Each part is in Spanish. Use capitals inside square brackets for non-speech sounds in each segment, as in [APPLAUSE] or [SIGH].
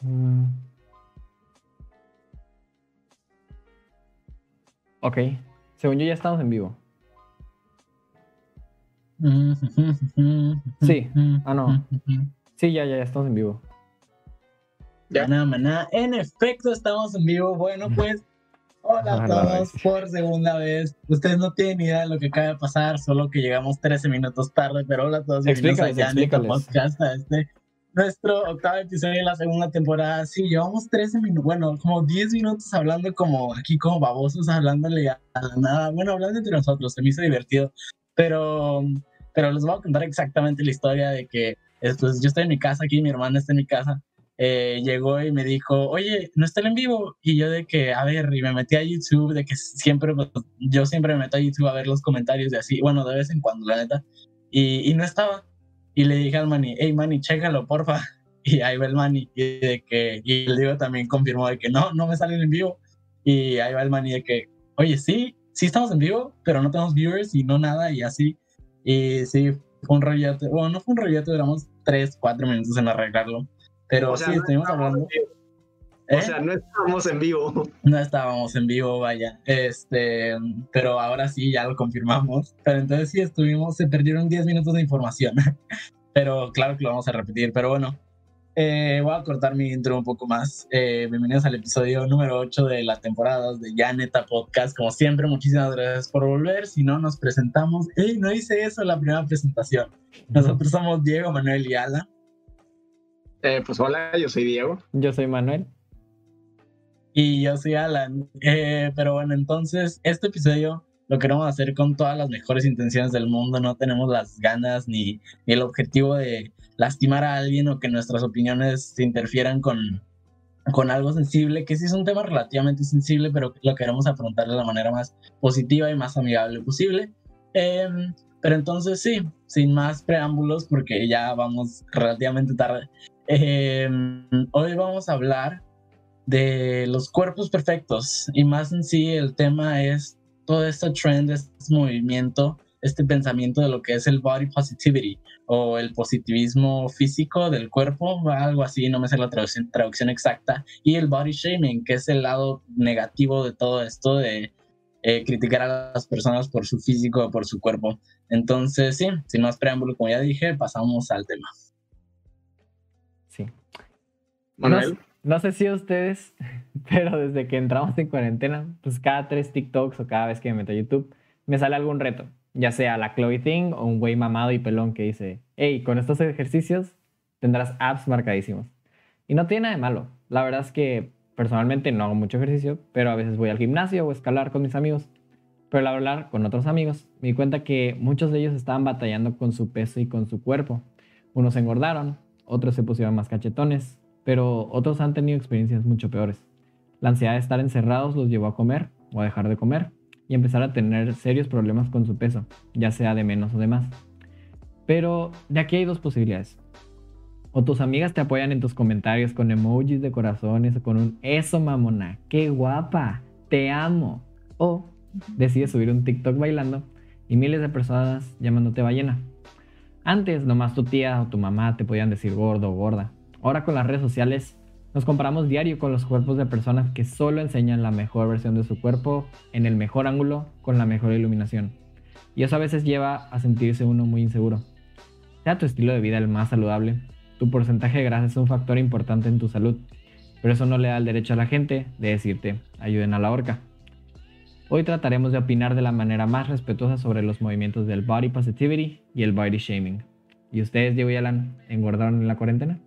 Mm. Ok, según yo ya estamos en vivo. Sí, ah no. Sí, ya, ya, ya estamos en vivo. Ya. Maná, maná. En efecto, estamos en vivo. Bueno, pues, hola a todos por segunda vez. Ustedes no tienen ni idea de lo que acaba de pasar, solo que llegamos 13 minutos tarde, pero hola a todos. Explícales, explícales. Podcast a este nuestro octavo episodio de la segunda temporada. Sí, llevamos 13 minutos, bueno, como 10 minutos hablando como aquí como babosos, hablándole a nada. Bueno, hablando entre nosotros, se me hizo divertido. Pero, pero les voy a contar exactamente la historia de que pues, yo estoy en mi casa aquí, mi hermana está en mi casa eh, llegó y me dijo, oye, ¿no está en vivo? Y yo de que, a ver, y me metí a YouTube, de que siempre, pues, yo siempre me meto a YouTube a ver los comentarios de así, bueno, de vez en cuando, la neta, y, y no estaba. Y le dije al Manny, hey, Manny, chécalo, porfa. [LAUGHS] Y ahí va el Manny, y de que, y el Diego también confirmó de que no, no me salen en vivo. Y ahí va el Manny de que, oye, sí, sí estamos en vivo, pero no tenemos viewers y no nada, y así. Y sí, fue un rollete, bueno, no fue un rollete, duramos tres, cuatro minutos en arreglarlo. Pero sí, estuvimos hablando. O ¿Eh? sea, no estábamos en vivo. [LAUGHS] No estábamos en vivo, vaya. Este, pero ahora sí, ya lo confirmamos. Pero entonces sí estuvimos, se perdieron 10 minutos de información. [LAUGHS] pero claro que lo vamos a repetir. Pero bueno, eh, voy a cortar mi intro un poco más. Eh, bienvenidos al episodio número 8 de la temporada de Ya Neta Podcast. Como siempre, muchísimas gracias por volver. Si no, nos presentamos. ¡Ey! No hice eso en la primera presentación. Nosotros somos Diego, Manuel y Alan. Eh, pues hola, yo soy Diego. Yo soy Manuel. Y yo soy Alan. Eh, pero bueno, entonces este episodio lo queremos hacer con todas las mejores intenciones del mundo. No tenemos las ganas ni, el objetivo de lastimar a alguien o que nuestras opiniones se interfieran con, con algo sensible, que sí es un tema relativamente sensible, pero lo queremos afrontar de la manera más positiva y más amigable posible. Em, pero entonces sí, sin más preámbulos, porque ya vamos relativamente tarde, Em, hoy vamos a hablar de los cuerpos perfectos y más en sí el tema es todo este trend, este movimiento, este pensamiento de lo que es el body positivity o el positivismo físico del cuerpo, algo así, no me sé la traducción, traducción exacta, y el body shaming, que es el lado negativo de todo esto de eh, criticar a las personas por su físico o por su cuerpo. Entonces, sí, sin más preámbulo, como ya dije, pasamos al tema. No, sé si ustedes, [LAUGHS] pero desde que entramos en cuarentena, pues cada tres TikToks o cada vez que me meto a YouTube, me sale algún reto. Ya sea la Chloe Thing o un güey mamado y pelón que dice, hey, con estos ejercicios tendrás abs marcadísimos. Y no tiene nada de malo. La verdad es que personalmente no hago mucho ejercicio, pero a veces voy al gimnasio o escalar con mis amigos. Pero al hablar con otros amigos, me di cuenta que muchos de ellos estaban batallando con su peso y con su cuerpo. Unos engordaron, otros se pusieron más cachetones, pero otros han tenido experiencias mucho peores. La ansiedad de estar encerrados los llevó a comer o a dejar de comer y empezar a tener serios problemas con su peso, ya sea de menos o de más. Pero de aquí hay dos posibilidades. O tus amigas te apoyan en tus comentarios con emojis de corazones o con un eso mamona, qué guapa, te amo. O decides subir un TikTok bailando y miles de personas llamándote ballena. Antes nomás tu tía o tu mamá te podían decir gordo o gorda. Ahora con las redes sociales nos comparamos diario con los cuerpos de personas que solo enseñan la mejor versión de su cuerpo en el mejor ángulo con la mejor iluminación. Y eso a veces lleva a sentirse uno muy inseguro. Sea tu estilo de vida el más saludable, tu porcentaje de grasa es un factor importante en tu salud, pero eso no le da el derecho a la gente de decirte, ayuden a la horca. Hoy trataremos de opinar de la manera más respetuosa sobre los movimientos del body positivity y el body shaming. ¿Y ustedes, Diego y Alan, engordaron en la cuarentena?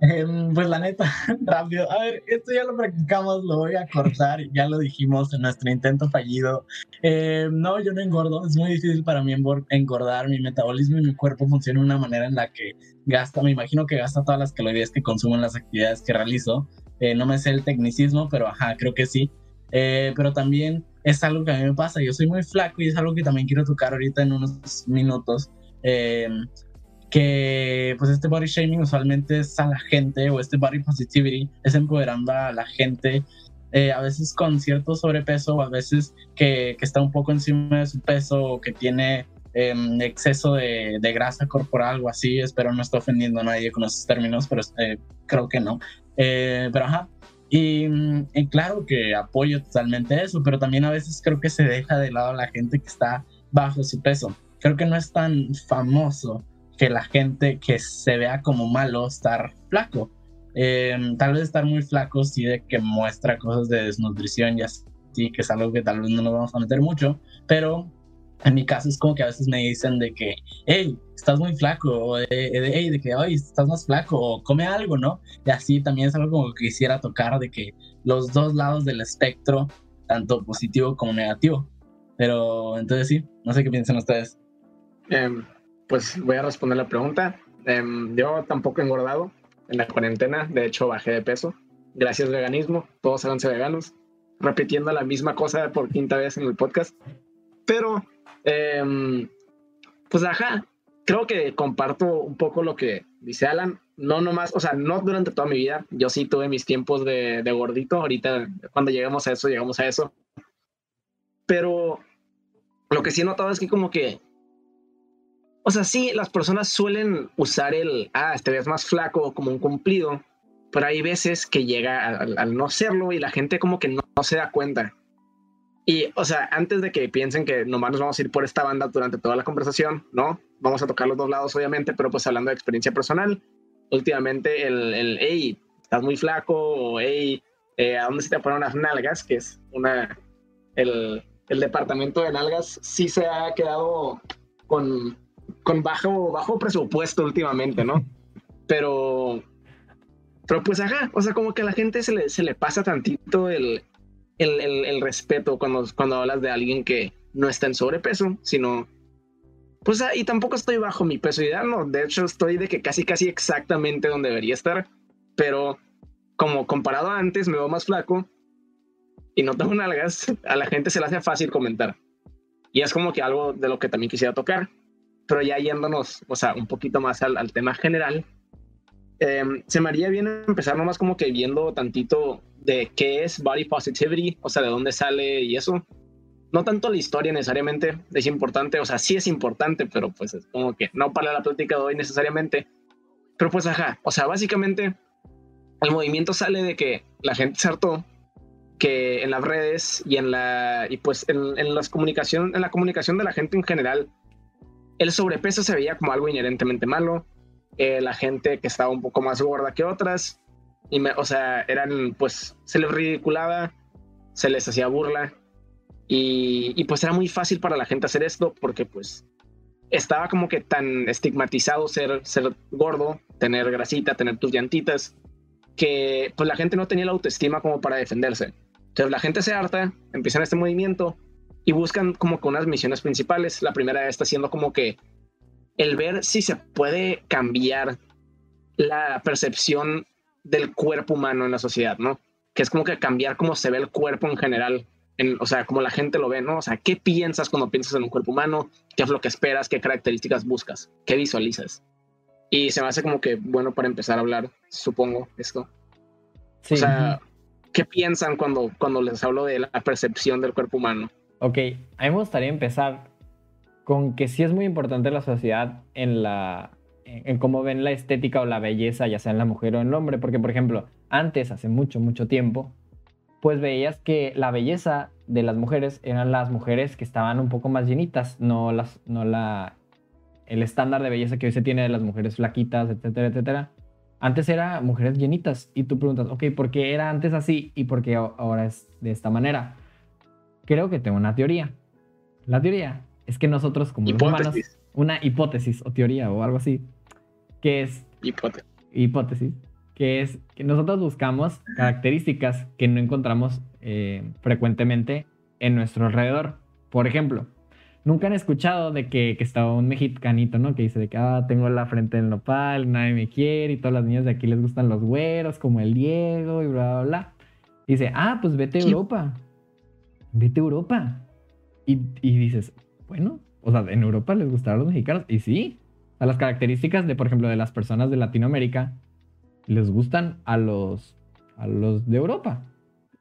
Em, pues la neta, [LAUGHS] rápido. A ver, esto ya lo practicamos, lo voy a cortar, ya lo dijimos en nuestro intento fallido. Em, no, yo no engordo, es muy difícil para mí engordar. Mi metabolismo y mi cuerpo funcionan de una manera en la que gasta, me imagino que gasta todas las calorías que consumo en las actividades que realizo. Eh, no me sé el tecnicismo, pero ajá, creo que sí. Eh, pero también es algo que a mí me pasa. Yo soy muy flaco y es algo que también quiero tocar ahorita en unos minutos. Eh, que pues este body shaming usualmente es a la gente o este body positivity es empoderando a la gente eh, a veces con cierto sobrepeso o a veces que, que, está un poco encima de su peso o que tiene em, exceso de, grasa corporal o así. Espero no estar ofendiendo a nadie con esos términos, pero eh, creo que no. Eh, pero ajá. Y, claro que apoyo totalmente eso, pero también a veces creo que se deja de lado a la gente que está bajo su peso. Creo que no es tan famoso que la gente que se vea como malo estar flaco. Em, tal vez estar muy flaco sí de que muestra cosas de desnutrición y así, que es algo que tal vez no nos vamos a meter mucho, pero en mi caso es como que a veces me dicen de que, hey, estás muy flaco, o de, hey, de que, ay, estás más flaco, o come algo, ¿no? Y así también es algo como que quisiera tocar, de que los dos lados del espectro, tanto positivo como negativo. Pero entonces sí, no sé qué piensan ustedes. Em, pues voy a responder la pregunta. Em, yo tampoco he engordado en la cuarentena, de hecho bajé de peso. Gracias veganismo, todos háganse veganos. Repitiendo la misma cosa por quinta vez en el podcast. Pero Em, pues ajá, creo que comparto un poco lo que dice Alan. No nomás, o sea, no durante toda mi vida. Yo sí tuve mis tiempos de, gordito. Ahorita, cuando llegamos a eso, llegamos a eso. Pero lo que sí he notado es que como que, o sea, sí, las personas suelen usar el, ah, este ves más flaco como un cumplido, pero hay veces que llega al, no serlo y la gente como que no se da cuenta. Y, o sea, antes de que piensen que nomás nos vamos a ir por esta banda durante toda la conversación, ¿no? Vamos a tocar los dos lados, obviamente, pero pues hablando de experiencia personal, últimamente el, el hey, estás muy flaco, o hey, eh, ¿a dónde se te ponen unas nalgas? Que es una, el, el departamento de nalgas sí se ha quedado con, con bajo, bajo presupuesto últimamente, ¿no? [LAUGHS] Pero, pero pues ajá, o sea, como que a la gente se le, se le pasa tantito el, el, respeto cuando, cuando hablas de alguien que no está en sobrepeso, sino pues y tampoco estoy bajo mi peso ideal, no, de hecho estoy de que casi casi exactamente donde debería estar, pero como comparado a antes me veo más flaco y no tengo nalgas, a la gente se le hace fácil comentar. Y es como que algo de lo que también quisiera tocar, pero ya yéndonos, o sea, un poquito más al, al tema general, Em, se me haría bien empezar nomás como que viendo tantito de qué es body positivity, o sea, de dónde sale y eso. No tanto la historia necesariamente es importante, o sea, sí es importante, pero pues es como que no para la plática de hoy necesariamente. Pero pues ajá, o sea, básicamente el movimiento sale de que la gente se hartó que en las redes y en la y pues en, en las comunicación en la comunicación de la gente en general el sobrepeso se veía como algo inherentemente malo eh, la gente que estaba un poco más gorda que otras. Y me, o sea, eran, pues, se les ridiculaba, se les hacía burla. Y, pues era muy fácil para la gente hacer esto porque pues estaba como que tan estigmatizado ser, ser gordo, tener grasita, tener tus llantitas, que pues la gente no tenía la autoestima como para defenderse. Entonces la gente se harta, empiezan este movimiento y buscan como que unas misiones principales. La primera está siendo como que el ver si se puede cambiar la percepción del cuerpo humano en la sociedad, ¿no? Que es como que cambiar cómo se ve el cuerpo en general, en, o sea, como la gente lo ve, ¿no? O sea, ¿qué piensas cuando piensas en un cuerpo humano? ¿Qué es lo que esperas? ¿Qué características buscas? ¿Qué visualizas? Y se me hace como que bueno para empezar a hablar, supongo, esto. O sea, ¿qué piensan cuando, cuando les hablo de la percepción del cuerpo humano? Ok, a mí me gustaría empezar con que sí es muy importante la sociedad en la en cómo ven la estética o la belleza, ya sea en la mujer o en el hombre, porque por ejemplo, antes, hace mucho, mucho tiempo, pues veías que la belleza de las mujeres eran las mujeres que estaban un poco más llenitas, no las, no la, el estándar de belleza que hoy se tiene de las mujeres flaquitas, etcétera, etcétera. Antes era mujeres llenitas y tú preguntas, ok, ¿por qué era antes así y por qué ahora es de esta manera? Creo que tengo una teoría. La teoría es que nosotros como humanos, una hipótesis o teoría o algo así, que es... Hipótesis. Hipótesis. Que es que nosotros buscamos características que no encontramos eh, frecuentemente en nuestro alrededor. Por ejemplo, nunca han escuchado de que, que estaba un mexicanito, ¿no? Que dice de que, ah, tengo la frente del nopal, nadie me quiere y todas las niñas de aquí les gustan los güeros, como el Diego y bla, bla, bla. dice, ah, pues vete a Europa. Vete a Europa. Y, y dices, bueno, o sea, en Europa les gustaron los mexicanos. Y sí, a las características de, por ejemplo, de las personas de Latinoamérica, les gustan a los, a los de Europa.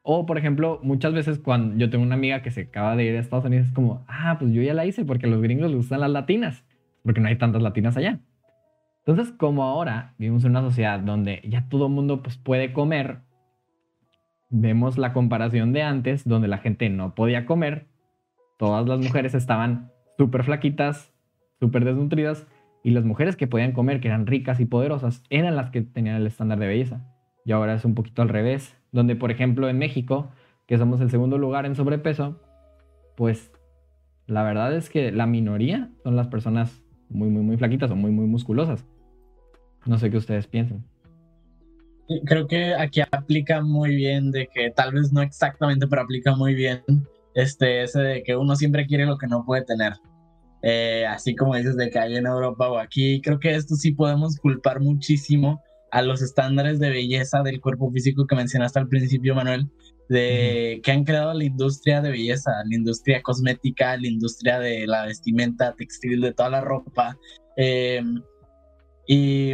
O, por ejemplo, muchas veces cuando yo tengo una amiga que se acaba de ir a Estados Unidos, es como, ah, pues yo ya la hice porque a los gringos les gustan las latinas, porque no hay tantas latinas allá. Entonces, como ahora vivimos en una sociedad donde ya todo el mundo pues, puede comer, vemos la comparación de antes, donde la gente no podía comer, todas las mujeres estaban súper flaquitas, súper desnutridas, y las mujeres que podían comer, que eran ricas y poderosas, eran las que tenían el estándar de belleza. Y ahora es un poquito al revés donde por ejemplo en México, que somos el segundo lugar en sobrepeso, pues la verdad es que la minoría son las personas muy, muy, muy flaquitas o muy, muy musculosas. No sé qué ustedes piensan. Creo que aquí aplica muy bien de que tal vez no exactamente, pero aplica muy bien este, ese de que uno siempre quiere lo que no puede tener. Eh, así como dices de que hay en Europa o aquí, creo que esto sí podemos culpar muchísimo a los estándares de belleza del cuerpo físico que mencionaste al principio, Manuel, de que han creado la industria de belleza, la industria cosmética, la industria de la vestimenta textil, de toda la ropa. Eh, y,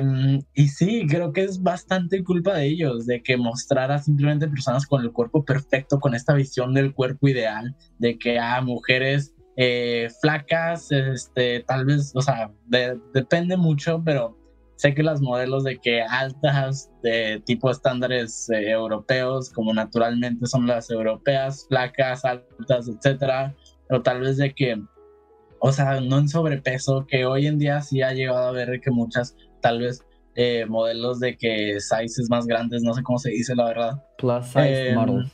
y, sí, creo que es bastante culpa de ellos, de que mostrara simplemente personas con el cuerpo perfecto, con esta visión del cuerpo ideal, de que a ah, mujeres eh, flacas, este, tal vez, o sea, depende mucho, pero sé que las modelos de que altas de tipo estándares eh, europeos, como naturalmente son las europeas, flacas, altas, etcétera, pero tal vez de que, o sea, no en sobrepeso, que hoy en día sí ha llegado a ver que muchas, tal vez eh, modelos de que sizes más grandes, no sé cómo se dice la verdad. Plus size em, models.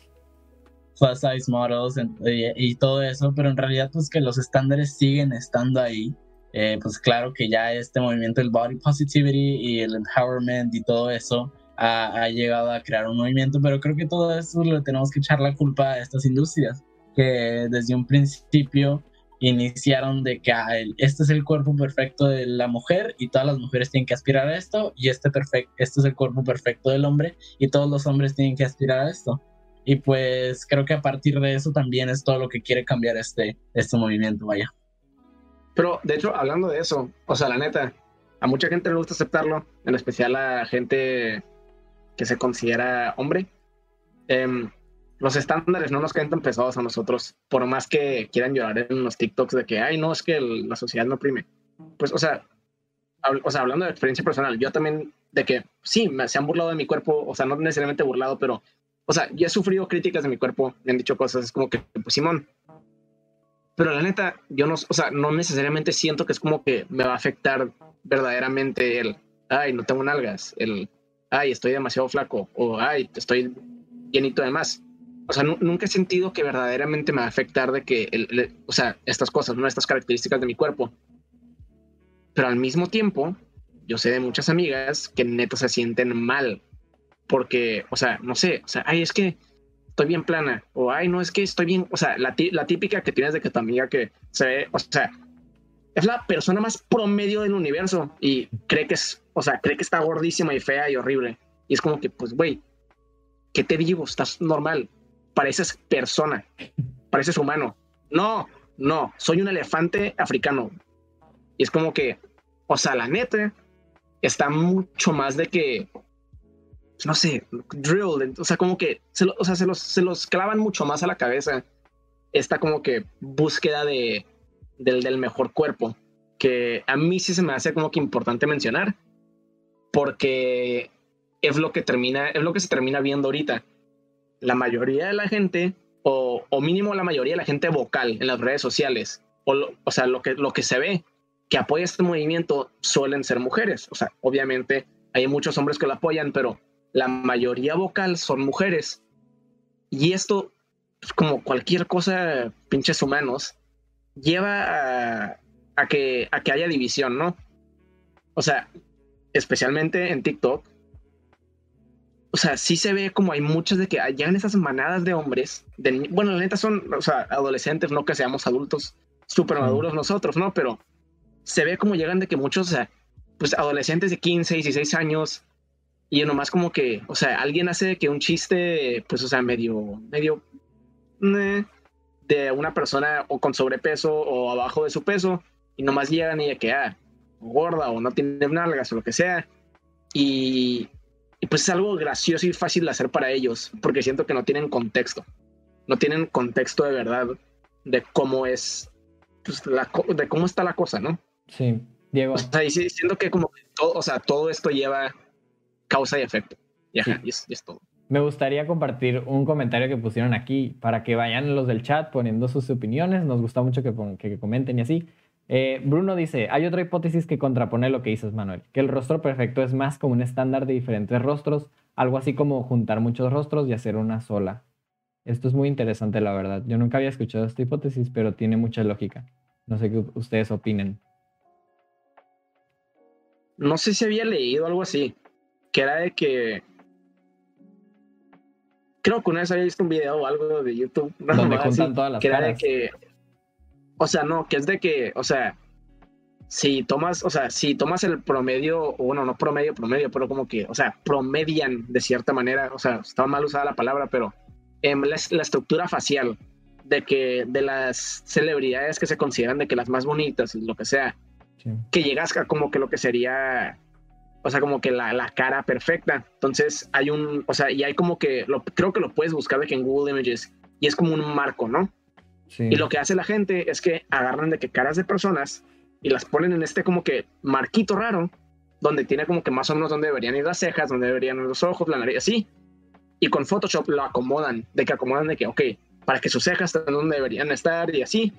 Plus size models y todo eso, pero en realidad pues que los estándares siguen estando ahí eh, pues claro que ya este movimiento del body positivity y el empowerment y todo eso ha, llegado a crear un movimiento, pero creo que todo eso le tenemos que echar la culpa a estas industrias que desde un principio iniciaron de que ah, este es el cuerpo perfecto de la mujer y todas las mujeres tienen que aspirar a esto y este, perfecto, este es el cuerpo perfecto del hombre y todos los hombres tienen que aspirar a esto. Y pues creo que a partir de eso también es todo lo que quiere cambiar este, este movimiento, vaya. Pero, de hecho, hablando de eso, o sea, la neta, a mucha gente le gusta aceptarlo, en especial a gente que se considera hombre. Em, los estándares no nos caen tan pesados a nosotros, por más que quieran llorar en los TikToks de que, ay, no, es que la sociedad no oprime. Pues, o sea, o sea, hablando de experiencia personal, yo también, de que sí, me, se han burlado de mi cuerpo, o sea, no necesariamente burlado, pero, o sea, yo he sufrido críticas de mi cuerpo, me han dicho cosas, es como que, pues, Simón, pero la neta, yo no, o sea, no necesariamente siento que es como que me va a afectar verdaderamente el, ay, no tengo nalgas, el, ay, estoy demasiado flaco, o ay, estoy llenito de más. O sea, nunca he sentido que verdaderamente me va a afectar de que, o sea, estas cosas, ¿no? Estas características de mi cuerpo. Pero al mismo tiempo, yo sé de muchas amigas que neto se sienten mal. Porque, o sea, no sé, o sea, ay, es que estoy bien plana, o ay, no, es que estoy bien, o sea, la, la típica que tienes de que tu amiga que se ve, o sea, es la persona más promedio del universo y cree que es, o sea, cree que está gordísima y fea y horrible. Y es como que, pues, güey, ¿qué te digo? Estás normal, pareces persona, pareces humano. No, no, soy un elefante africano. Y es como que, o sea, la neta, está mucho más de que no sé, drill, o sea, como que se, o sea, se, los, se los clavan mucho más a la cabeza esta como que búsqueda de, del, del mejor cuerpo, que a mí sí se me hace como que importante mencionar, porque es lo que termina, es lo que se termina viendo ahorita. La mayoría de la gente, o, mínimo la mayoría de la gente vocal en las redes sociales, o, o sea, lo que, lo que se ve que apoya este movimiento suelen ser mujeres. O sea, obviamente hay muchos hombres que lo apoyan, pero la mayoría vocal son mujeres. Y esto, pues, como cualquier cosa, pinches humanos, lleva a, que, a que haya división, ¿no? O sea, especialmente en TikTok. O sea, sí se ve como hay muchas de que llegan esas manadas de hombres. De, bueno, la neta son, o sea, adolescentes, no que seamos adultos súper maduros nosotros, ¿no? Pero se ve como llegan de que muchos, o sea, pues adolescentes de 15, 16 años, y nomás como que, o sea, alguien hace que un chiste, pues, o sea, medio, medio eh, de una persona o con sobrepeso o abajo de su peso y nomás llegan y de que, ah, gorda o no tiene nalgas o lo que sea. Y, y pues es algo gracioso y fácil de hacer para ellos, porque siento que no tienen contexto. No tienen contexto de verdad de cómo es, pues, la, de cómo está la cosa, ¿no? Sí, Diego. O sea, diciendo que como todo, o sea, todo esto lleva causa y efecto. Y, es, todo. Me gustaría compartir un comentario que pusieron aquí para que vayan los del chat poniendo sus opiniones. Nos gusta mucho que, que comenten y así. Eh, Bruno dice, hay otra hipótesis que contrapone lo que dices, Manuel, que el rostro perfecto es más como un estándar de diferentes rostros, algo así como juntar muchos rostros y hacer una sola. Esto es muy interesante, la verdad. Yo nunca había escuchado esta hipótesis, pero tiene mucha lógica. No sé qué ustedes opinen. No sé si había leído algo así, que era de que... Creo que una vez había visto un video o algo de YouTube. [LAUGHS] Donde juntan todas las que Era de que o sea, no, que es de que, o sea, si tomas, o sea, si tomas el promedio, bueno, no promedio, promedio, pero como que, o sea, promedian de cierta manera, o sea, estaba mal usada la palabra, pero em, la, estructura facial de que de las celebridades que se consideran de que las más bonitas y lo que sea, que llegas a como que lo que sería, o sea, como que la, la, cara perfecta. Entonces hay un, o sea, y hay como que, lo, creo que lo puedes buscar de que en Google Images, y es como un marco, ¿no? Y lo que hace la gente es que agarran de que caras de personas y las ponen en este como que marquito raro, donde tiene como que más o menos donde deberían ir las cejas, donde deberían ir los ojos, la nariz, así. Y con Photoshop lo acomodan, de que acomodan de que, ok, para que sus cejas estén donde deberían estar y así.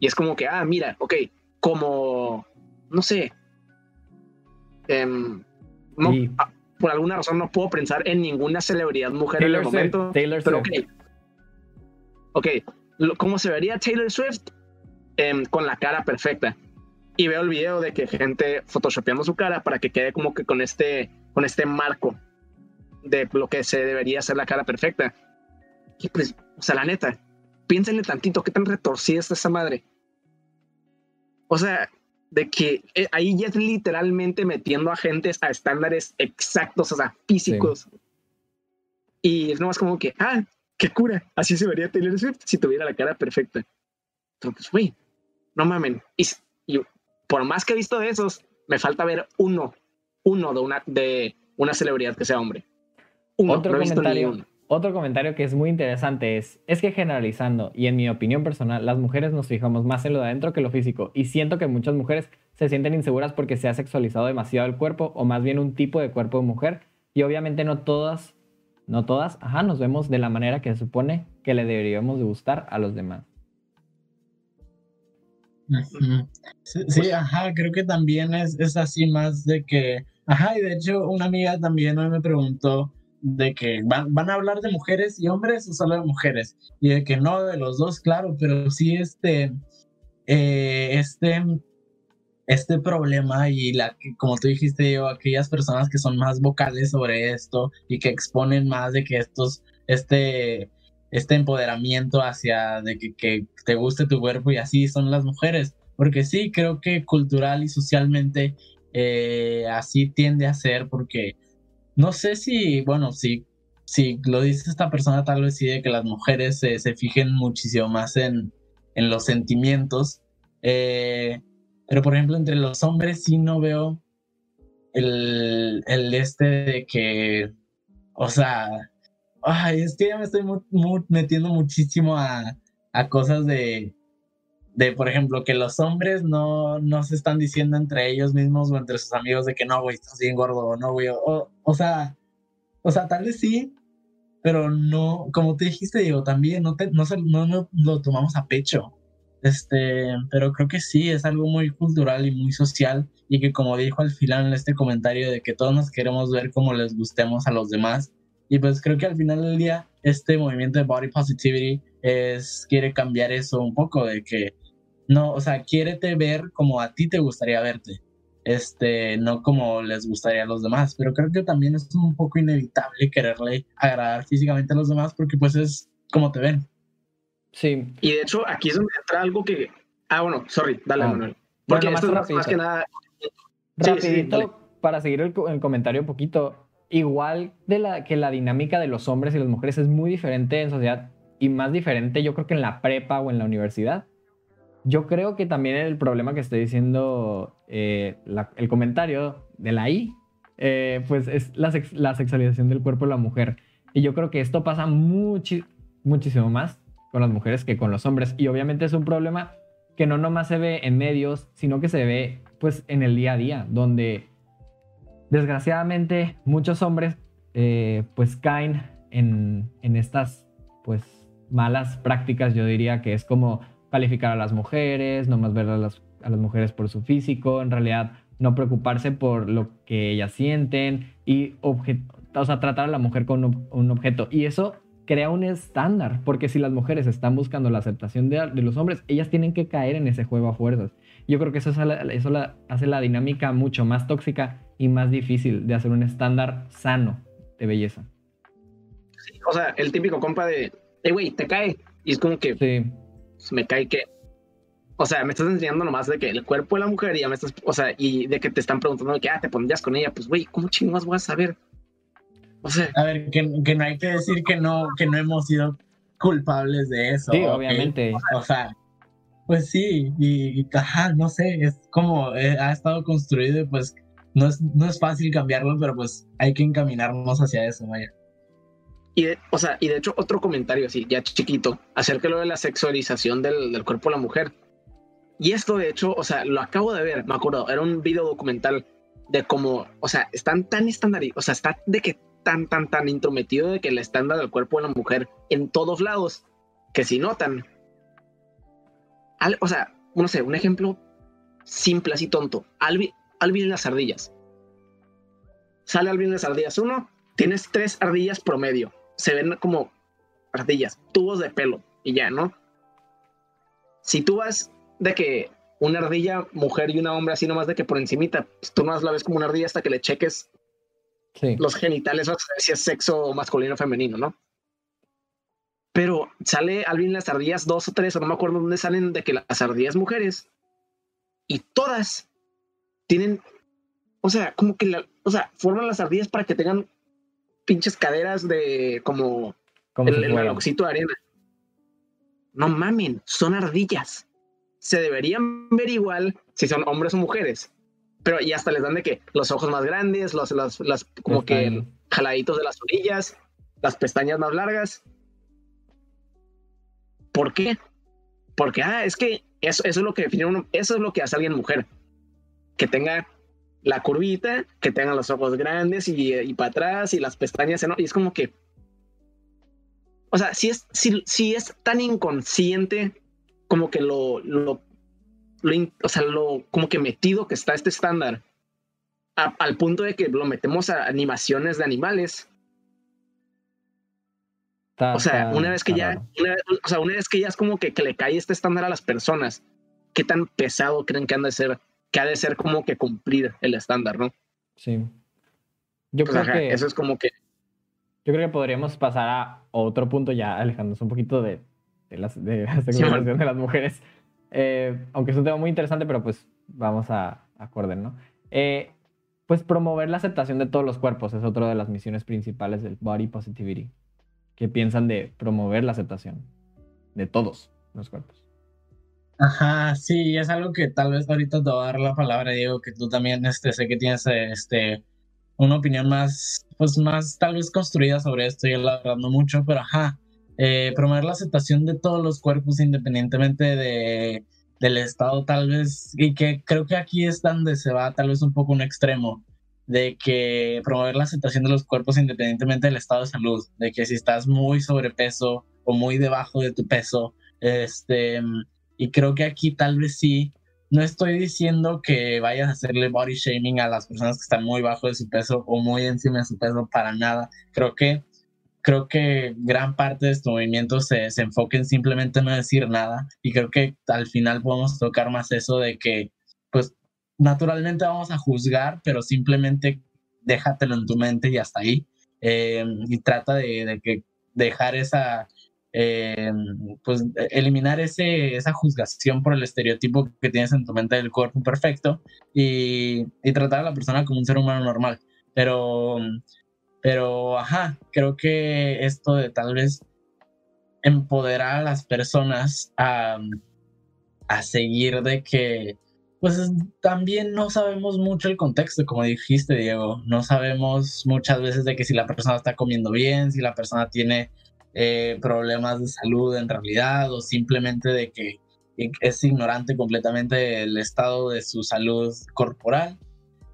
Y es como que, ah, mira, ok, como, no sé, em, ah, por alguna razón no puedo pensar en ninguna celebridad mujer en el momento. Taylor pero, ok, cómo se vería Taylor Swift em, con la cara perfecta. Y veo el video de que gente photoshopeando su cara para que quede como que con este, con este marco de lo que se debería ser la cara perfecta. Y pues, o sea, la neta, piénsenle tantito qué tan retorcida está esa madre. O sea, de que eh, ahí ya es literalmente metiendo a gente a estándares exactos, o sea, físicos. Y es nomás como que, ah, qué cura. Así se vería Taylor Swift si tuviera la cara perfecta. Entonces, güey, no mamen. Y, por más que he visto de esos, me falta ver uno, uno de una, de una celebridad que sea hombre. otro, comentario, otro comentario que es muy interesante es, es que generalizando, y en mi opinión personal, las mujeres nos fijamos más en lo de adentro que lo físico. Y siento que muchas mujeres se sienten inseguras porque se ha sexualizado demasiado el cuerpo, o más bien un tipo de cuerpo de mujer. Y obviamente no todas no todas, ajá, nos vemos de la manera que se supone que le deberíamos de gustar a los demás. Sí, ajá, creo que también es, es así más de que, ajá, y de hecho una amiga también hoy me preguntó de que van, van a hablar de mujeres y hombres o solo de mujeres, y de que no, de los dos, claro, pero sí este, eh, este este problema y la como tú dijiste, yo, aquellas personas que son más vocales sobre esto y que exponen más de que estos, este, este empoderamiento hacia de que, que te guste tu cuerpo y así son las mujeres. Porque sí, creo que cultural y socialmente eh, así tiende a ser porque no sé si, bueno, si, si lo dice esta persona tal vez sí de que las mujeres se, se fijen muchísimo más en, en los sentimientos. Eh, pero por ejemplo, entre los hombres sí no veo el, el este de que, o sea, ay, es que ya me estoy metiendo muchísimo a, a cosas de, de, por ejemplo, que los hombres no, no se están diciendo entre ellos mismos o entre sus amigos de que no, güey, estás bien gordo o no, güey. O, o, sea, o sea, tal vez sí, pero no, como te dijiste, digo, también no, te, no, no, no lo tomamos a pecho. Este, pero creo que sí, es algo muy cultural y muy social y que como dijo al final en este comentario de que todos nos queremos ver como les gustemos a los demás. Y pues creo que al final del día este movimiento de body positivity es, quiere cambiar eso un poco de que no, o sea, quiere ver como a ti te gustaría verte, este, no como les gustaría a los demás, pero creo que también es un poco inevitable quererle agradar físicamente a los demás porque pues es como te ven. Sí. Y de hecho, aquí es donde entra algo que. Ah, bueno, sorry, dale, ah. Manuel. Porque esto es más, que nada. Rapidito, para seguir el, el, comentario un poquito, igual de la, que la dinámica de los hombres y las mujeres es muy diferente en sociedad y más diferente, yo creo que en la prepa o en la universidad. Yo creo que también el problema que estoy diciendo eh, el comentario de la I eh, pues es la, la, sexualización del cuerpo de la mujer. Y yo creo que esto pasa muchísimo más con las mujeres que con los hombres. Y obviamente es un problema que no nomás se ve en medios, sino que se ve pues en el día a día, donde desgraciadamente muchos hombres eh, pues caen en, en estas pues malas prácticas, yo diría que es como calificar a las mujeres, nomás ver a las, a las mujeres por su físico, en realidad no preocuparse por lo que ellas sienten y o sea, tratar a la mujer como un objeto. Y eso crea un estándar, porque si las mujeres están buscando la aceptación de, los hombres, ellas tienen que caer en ese juego a fuerzas. Yo creo que eso, eso hace la dinámica mucho más tóxica y más difícil de hacer un estándar sano de belleza. o sea, el típico compa de, hey, güey, te cae. Y es como que sí. me cae que. O sea, me estás enseñando nomás de que el cuerpo de la mujer y ya me estás, o sea, y de que te están preguntando de que, ah, te pondrías con ella. Pues, güey, ¿cómo chingados voy a saber? O sea, a ver, que, que, no hay que decir que no, que no hemos sido culpables de eso. Sí, obviamente. O sea, pues sí, y, ajá, no sé, es como eh, ha estado construido y pues no es, no es fácil cambiarlo, pero pues hay que encaminarnos hacia eso, vaya. Y de, o sea, y de hecho otro comentario así, ya chiquito, acerca de lo de la sexualización del, del cuerpo de la mujer. Y esto de hecho, o sea, lo acabo de ver, me acuerdo, era un video documental de cómo, o sea, están tan estandarizados, o sea, está de que tan, tan, tan intrometido de que el estándar del cuerpo de la mujer en todos lados, que si notan, o sea, no sé, un ejemplo simple, así tonto, Alvin, Alvin en las ardillas. Sale Alvin en las ardillas uno, tienes tres ardillas promedio, se ven como ardillas, tubos de pelo y ya, ¿no? Si tú vas de que una ardilla mujer y una hombre así nomás de que por encimita, pues tú nomás la ves como una ardilla hasta que le cheques los genitales, si es sexo masculino o femenino, ¿no? Pero sale Alvin las ardillas dos o tres, o no me acuerdo dónde salen de que las ardillas mujeres y todas tienen, o sea, como que la, o sea, forman las ardillas para que tengan pinches caderas de como, el, el de arena. No mamen, son ardillas. Se deberían ver igual si son hombres o mujeres pero ya hasta les dan de que los ojos más grandes, los, las, como que jaladitos de las orillas, las pestañas más largas. ¿Por qué? Porque, ah, es que eso, eso es lo que define uno, eso es lo que hace alguien mujer. Que tenga la curvita, que tenga los ojos grandes y, y para atrás y las pestañas, y es como que, o sea, si es, si, si es tan inconsciente como que lo, lo o sea, lo como que metido que está este estándar, al punto de que lo metemos a animaciones de animales. o sea, una vez que ya, o sea, una vez que ya es como que, que, le cae este estándar a las personas, ¿qué tan pesado creen que han de ser, que ha de ser como que cumplir el estándar, no? Sí. Yo pues, creo que eso es como que. Yo creo que podríamos pasar a otro punto ya, alejándonos un poquito de, de, las, de la sexualización de las mujeres. Eh, aunque es un tema muy interesante, pero pues vamos a acordar, ¿no? Eh, pues promover la aceptación de todos los cuerpos es otra de las misiones principales del Body Positivity. ¿Qué piensan de promover la aceptación de todos los cuerpos? Ajá, sí, es algo que tal vez ahorita te voy a dar la palabra, Diego, que tú también este, sé que tienes este, una opinión más, pues más tal vez construida sobre esto, y la verdad no mucho, pero ajá, eh, promover la aceptación de todos los cuerpos independientemente de, del estado tal vez, y que creo que aquí es donde se va tal vez un poco un extremo, de que promover la aceptación de los cuerpos independientemente del estado de salud, de que si estás muy sobrepeso o muy debajo de tu peso, este, y creo que aquí tal vez sí, no estoy diciendo que vayas a hacerle body shaming a las personas que están muy bajo de su peso o muy encima de su peso para nada, creo que creo que gran parte de este movimiento se, se enfoca en simplemente no decir nada y creo que al final podemos tocar más eso de que pues naturalmente vamos a juzgar, pero simplemente déjatelo en tu mente y hasta ahí. Eh, y trata de, de, que dejar esa, eh, pues eliminar ese, esa juzgación por el estereotipo que tienes en tu mente del cuerpo perfecto y, y tratar a la persona como un ser humano normal. Pero pero, ajá, creo que esto de tal vez empoderar a las personas a, a seguir de que, pues también no sabemos mucho el contexto, como dijiste, Diego. No sabemos muchas veces de que si la persona está comiendo bien, si la persona tiene eh, problemas de salud en realidad, o simplemente de que es ignorante completamente del estado de su salud corporal.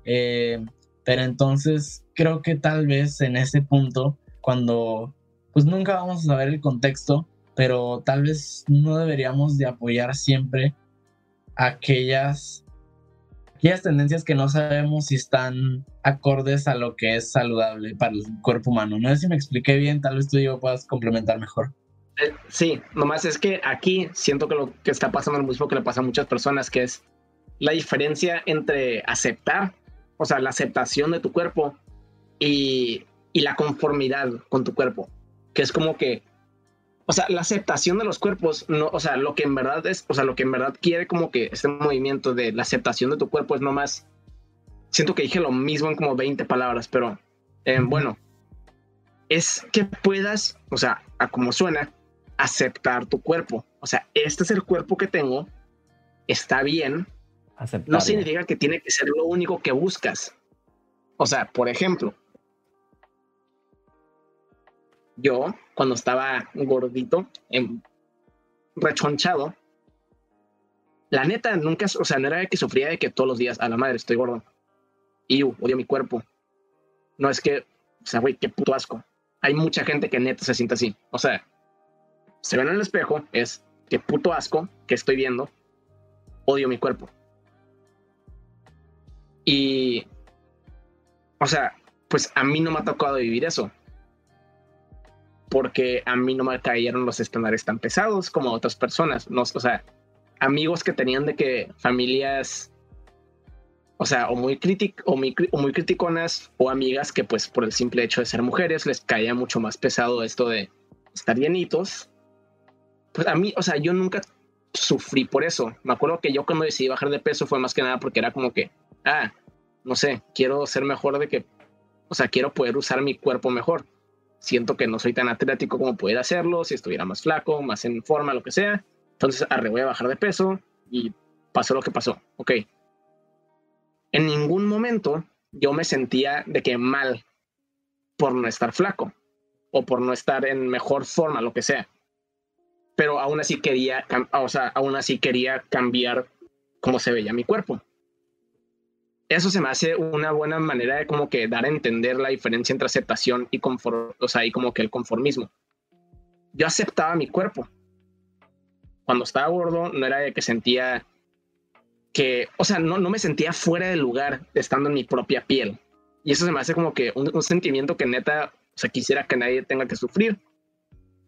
Eh, pero entonces creo que tal vez en ese punto, cuando pues nunca vamos a saber el contexto, pero tal vez no deberíamos de apoyar siempre aquellas, aquellas tendencias que no sabemos si están acordes a lo que es saludable para el cuerpo humano. No sé si me expliqué bien, tal vez tú y yo puedas complementar mejor. Eh, sí, nomás es que aquí siento que lo que está pasando es lo mismo que le pasa a muchas personas, que es la diferencia entre aceptar, o sea, la aceptación de tu cuerpo y, y la conformidad con tu cuerpo, que es como que o sea, la aceptación de los cuerpos, no, o sea, lo que en verdad es, o sea, lo que en verdad quiere como que este movimiento de la aceptación de tu cuerpo es nomás, siento que dije lo mismo en como 20 palabras, pero eh, bueno, es que puedas, o sea, a como suena, aceptar tu cuerpo. O sea, este es el cuerpo que tengo, está bien, no significa que tiene que ser lo único que buscas. O sea, por ejemplo, yo, cuando estaba gordito, em, rechonchado, la neta nunca, o sea, no era que sufría de que todos los días, a la madre, estoy gordo. Y odio mi cuerpo. No es que, o sea, güey, qué puto asco. Hay mucha gente que neta se siente así. O sea, se ven en el espejo, es qué puto asco que estoy viendo. Odio mi cuerpo. Y, o sea, pues a mí no me ha tocado vivir eso porque a mí no me cayeron los estándares tan pesados como a otras personas. No, o sea, amigos que tenían de que familias, o sea, o muy, o muy, o muy criticonas, o amigas que pues por el simple hecho de ser mujeres les caía mucho más pesado esto de estar llenitos. Pues a mí, o sea, yo nunca sufrí por eso. Me acuerdo que yo cuando decidí bajar de peso fue más que nada porque era como que, ah, no sé, quiero ser mejor de que, o sea, quiero poder usar mi cuerpo mejor siento que no soy tan atlético como pudiera hacerlo, si estuviera más flaco, más en forma, lo que sea. Entonces, arre, voy a bajar de peso y pasó lo que pasó. Ok. En ningún momento yo me sentía de que mal por no estar flaco o por no estar en mejor forma, lo que sea. Pero aún así quería, o sea, aún así quería cambiar cómo se veía mi cuerpo eso se me hace una buena manera de como que dar a entender la diferencia entre aceptación y o como que el conformismo. Yo aceptaba mi cuerpo. Cuando estaba gordo, no era de que sentía que, o sea, no, no me sentía fuera de lugar estando en mi propia piel. Y eso se me hace como que un, un sentimiento que neta, o sea, quisiera que nadie tenga que sufrir.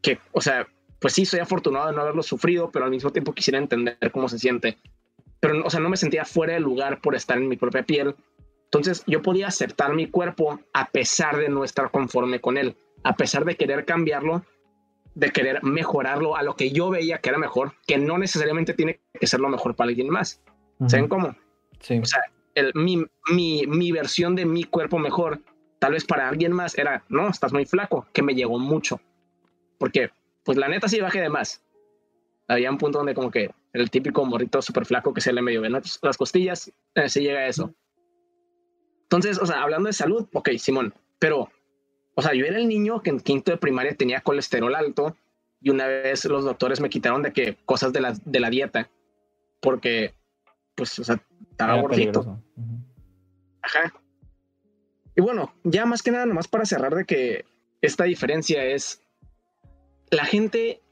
Que, o sea, pues sí, soy afortunado de no haberlo sufrido, pero al mismo tiempo quisiera entender cómo se siente pero, o sea, no me sentía fuera de lugar por estar en mi propia piel. Entonces yo podía aceptar mi cuerpo a pesar de no estar conforme con él, a pesar de querer cambiarlo, de querer mejorarlo a lo que yo veía que era mejor, que no necesariamente tiene que ser lo mejor para alguien más. ¿Saben cómo? Sí. O sea, el, mi, mi, mi versión de mi cuerpo mejor, tal vez para alguien más era, no, estás muy flaco, que me llegó mucho. Porque, pues la neta sí bajé de más. Había un punto donde como que el típico morrito súper flaco que se le medio ven las costillas, eh, se llega a eso. Entonces, o sea, hablando de salud, ok, Simón, pero, o sea, yo era el niño que en quinto de primaria tenía colesterol alto y una vez los doctores me quitaron de que cosas de la, de la dieta, porque, pues, o sea, estaba gordito. Ajá. Y bueno, ya más que nada, nomás para cerrar de que esta diferencia es, la gente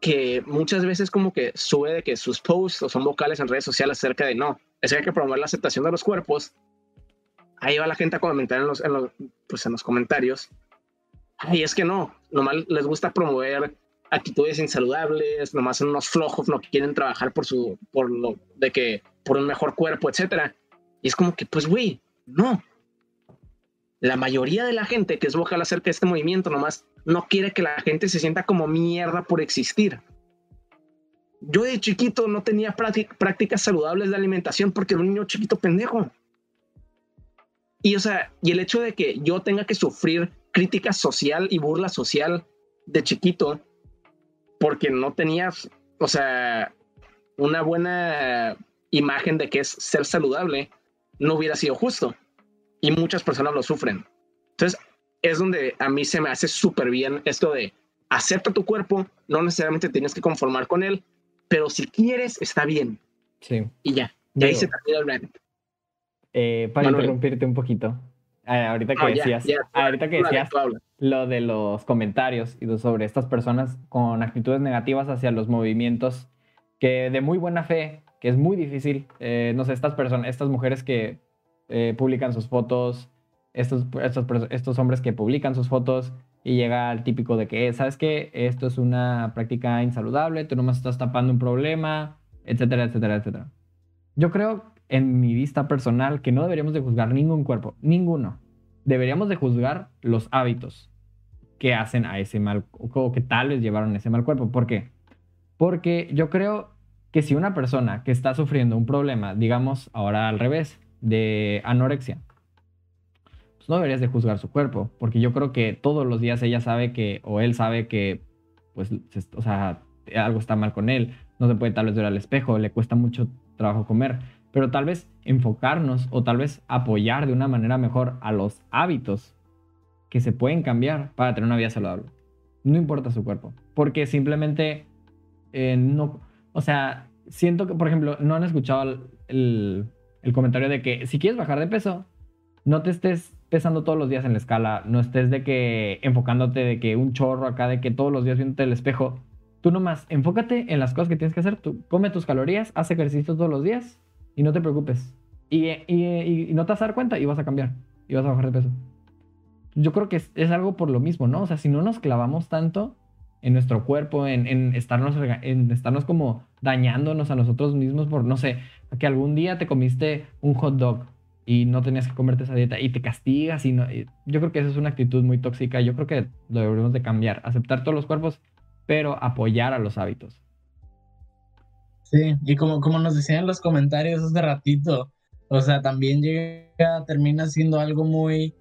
que muchas veces como que sube de que sus posts o son vocales en redes sociales acerca de no, es que hay que promover la aceptación de los cuerpos. Ahí va la gente a comentar en los, pues en los comentarios. Ay, es que no, nomás les gusta promover actitudes insaludables, nomás son unos flojos, no quieren trabajar por su, por lo de que, por un mejor cuerpo, etcétera. Y es como que, pues, güey, no. La mayoría de la gente que es vocal acerca de este movimiento nomás no quiere que la gente se sienta como mierda por existir. Yo de chiquito no tenía prácticas saludables de alimentación porque era un niño chiquito pendejo. Y o sea, y el hecho de que yo tenga que sufrir crítica social y burla social de chiquito porque no tenía, o sea, una buena imagen de que es ser saludable no hubiera sido justo. Y muchas personas lo sufren. Entonces, es donde a mí se me hace súper bien esto de acepta tu cuerpo, no necesariamente tienes que conformar con él, pero si quieres, está bien. Sí. Y ya. Y ahí se termina el brand. Eh, para interrumpirte un poquito. Eh, ahorita que decías, ahorita que decías lo de los comentarios y sobre estas personas con actitudes negativas hacia los movimientos que de muy buena fe, que es muy difícil, eh, no sé, estas personas, estas mujeres que publican sus fotos, estos, estos, estos hombres que publican sus fotos y llega al típico de que, ¿sabes qué? Esto es una práctica insaludable, tú nomás estás tapando un problema, etcétera, etcétera, etcétera. Yo creo, en mi vista personal, que no deberíamos de juzgar ningún cuerpo, ninguno. Deberíamos de juzgar los hábitos que hacen a ese mal, o que tal vez llevaron ese mal cuerpo. ¿Por qué? Porque yo creo que si una persona que está sufriendo un problema, digamos ahora al revés, de anorexia, no deberías de juzgar su cuerpo, porque yo creo que todos los días ella sabe que, o él sabe que, pues, o sea, algo está mal con él, no se puede tal vez ver al espejo, le cuesta mucho trabajo comer, pero tal vez enfocarnos o tal vez apoyar de una manera mejor a los hábitos que se pueden cambiar para tener una vida saludable. No importa su cuerpo, porque simplemente eh, no, o sea, siento que, por ejemplo, no han escuchado el, el comentario de que si quieres bajar de peso, no te estés pesando todos los días en la escala, no estés de que enfocándote de que un chorro acá, de que todos los días viéndote el espejo, Tú nomás enfócate en las cosas que tienes que hacer. Tú come tus calorías, haz ejercicio todos los días y no te preocupes. Y, y, no te vas a dar cuenta y vas a cambiar y vas a bajar de peso. Yo creo que es, algo por lo mismo, ¿no? O sea, si no nos clavamos tanto en nuestro cuerpo, en, en, estarnos, en estarnos como dañándonos a nosotros mismos por, no sé, que algún día te comiste un hot dog y no tenías que comerte esa dieta y te castigas y no, yo creo que esa es una actitud muy tóxica. Yo creo que lo deberíamos de cambiar, aceptar todos los cuerpos pero apoyar a los hábitos. Sí, y como, como nos decían en los comentarios hace ratito, o sea, también llega, termina siendo algo muy,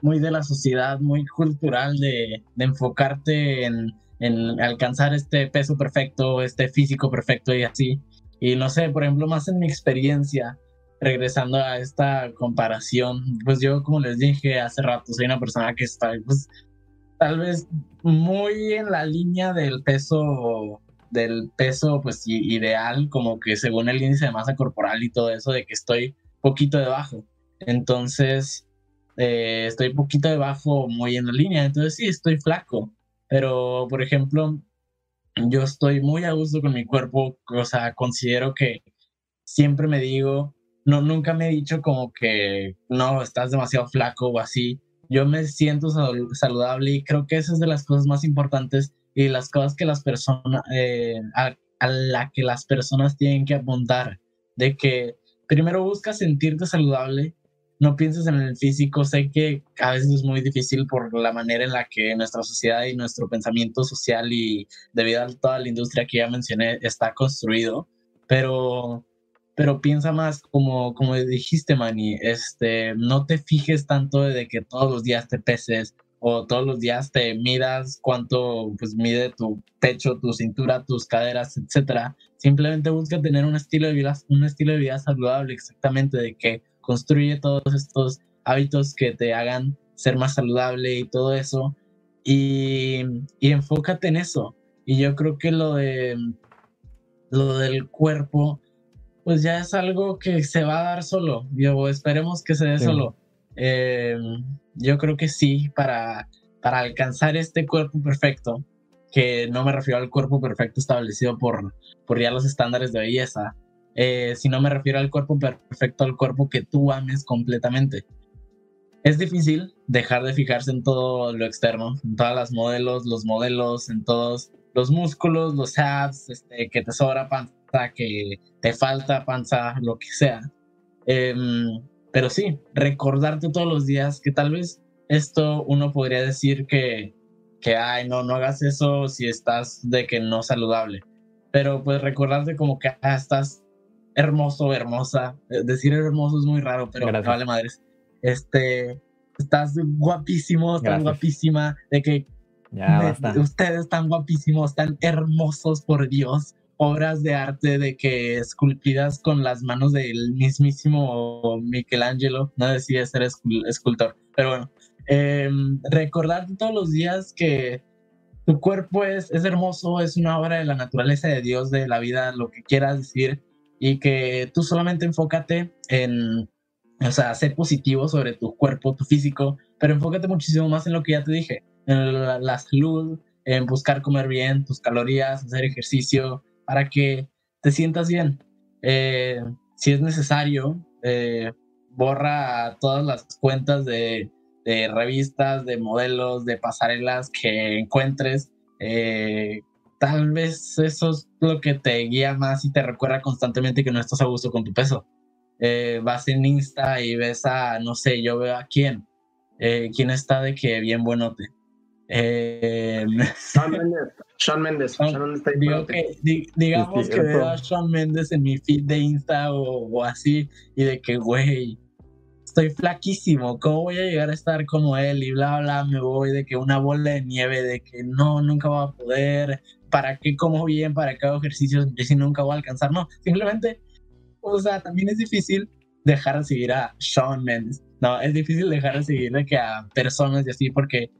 muy de la sociedad, muy cultural de, de enfocarte en, en, alcanzar este peso perfecto, este físico perfecto y así. Y no sé, por ejemplo, más en mi experiencia, regresando a esta comparación, pues yo, como les dije hace rato, soy una persona que está, pues, tal vez muy en la línea del peso del peso pues ideal como que según el índice de masa corporal y todo eso de que estoy poquito debajo. Entonces eh, estoy poquito debajo muy en la línea. Entonces sí estoy flaco. Pero por ejemplo yo estoy muy a gusto con mi cuerpo o sea considero que siempre me digo no nunca me he dicho como que no estás demasiado flaco o así yo me siento saludable y creo que esa es de las cosas más importantes y las cosas que las personas, eh, a, la que las personas tienen que apuntar, de que primero busca sentirte saludable, no pienses en el físico, sé que a veces es muy difícil por la manera en la que nuestra sociedad y nuestro pensamiento social y debido a toda la industria que ya mencioné está construido, pero pero piensa más como, como dijiste, Manny, este, no te fijes tanto de que todos los días te peses o todos los días te midas cuánto pues mide tu pecho, tu cintura, tus caderas, etcétera. Simplemente busca tener un estilo de vida, un estilo de vida saludable, exactamente, de que construye todos estos hábitos que te hagan ser más saludable y todo eso. Y, y enfócate en eso. Y yo creo que lo de lo del cuerpo pues ya es algo que se va a dar solo. Yo esperemos que se dé solo. Eh, yo creo que sí, para, para alcanzar este cuerpo perfecto, que no me refiero al cuerpo perfecto establecido por, por ya los estándares de belleza, eh, sino me refiero al cuerpo perfecto, al cuerpo que tú ames completamente. Es difícil dejar de fijarse en todo lo externo, en todas las modelos, los modelos, en todos los músculos, los abs, este, que te sobra panza que te falta panza, lo que sea. Em, pero sí, recordarte todos los días que tal vez esto uno podría decir que, que, ay, no, no hagas eso si estás de que no saludable. Pero pues recordarte como que ah, estás hermoso, hermosa. Eh, decir hermoso es muy raro, pero vale madres. Este, estás guapísimo, estás guapísima, de que ya, ustedes están guapísimos, están hermosos, por Dios obras de arte de que esculpidas con las manos del mismísimo Michelangelo, no decía ser escultor, pero bueno, eh, recordar todos los días que tu cuerpo es, es hermoso, es una obra de la naturaleza de Dios, de la vida, lo que quieras decir, y que tú solamente enfócate en, o sea, ser positivo sobre tu cuerpo, tu físico, pero enfócate muchísimo más en lo que ya te dije, en la, salud, en buscar comer bien, tus calorías, hacer ejercicio, para que te sientas bien. Eh, si es necesario, eh, borra todas las cuentas de revistas, de modelos, de pasarelas que encuentres. Eh, tal vez eso es lo que te guía más y te recuerda constantemente que no estás a gusto con tu peso. Vas en Insta y ves a, no sé, yo veo a quién, quién está de que bien buenote. Eh, Sean Mendes. Sean Mendes. [LAUGHS] digamos que veo a Sean Mendes en mi feed de Insta o, o así y de que, güey, estoy flaquísimo, ¿cómo voy a llegar a estar como él? Y bla, bla, me voy de que una bola de nieve, de que no, nunca voy a poder, ¿para qué como bien? ¿Para qué hago ejercicios? si nunca voy a alcanzar? No, simplemente, o sea, también es difícil dejar de seguir a Sean Mendes, no, es difícil dejar de seguir de que a personas y así, porque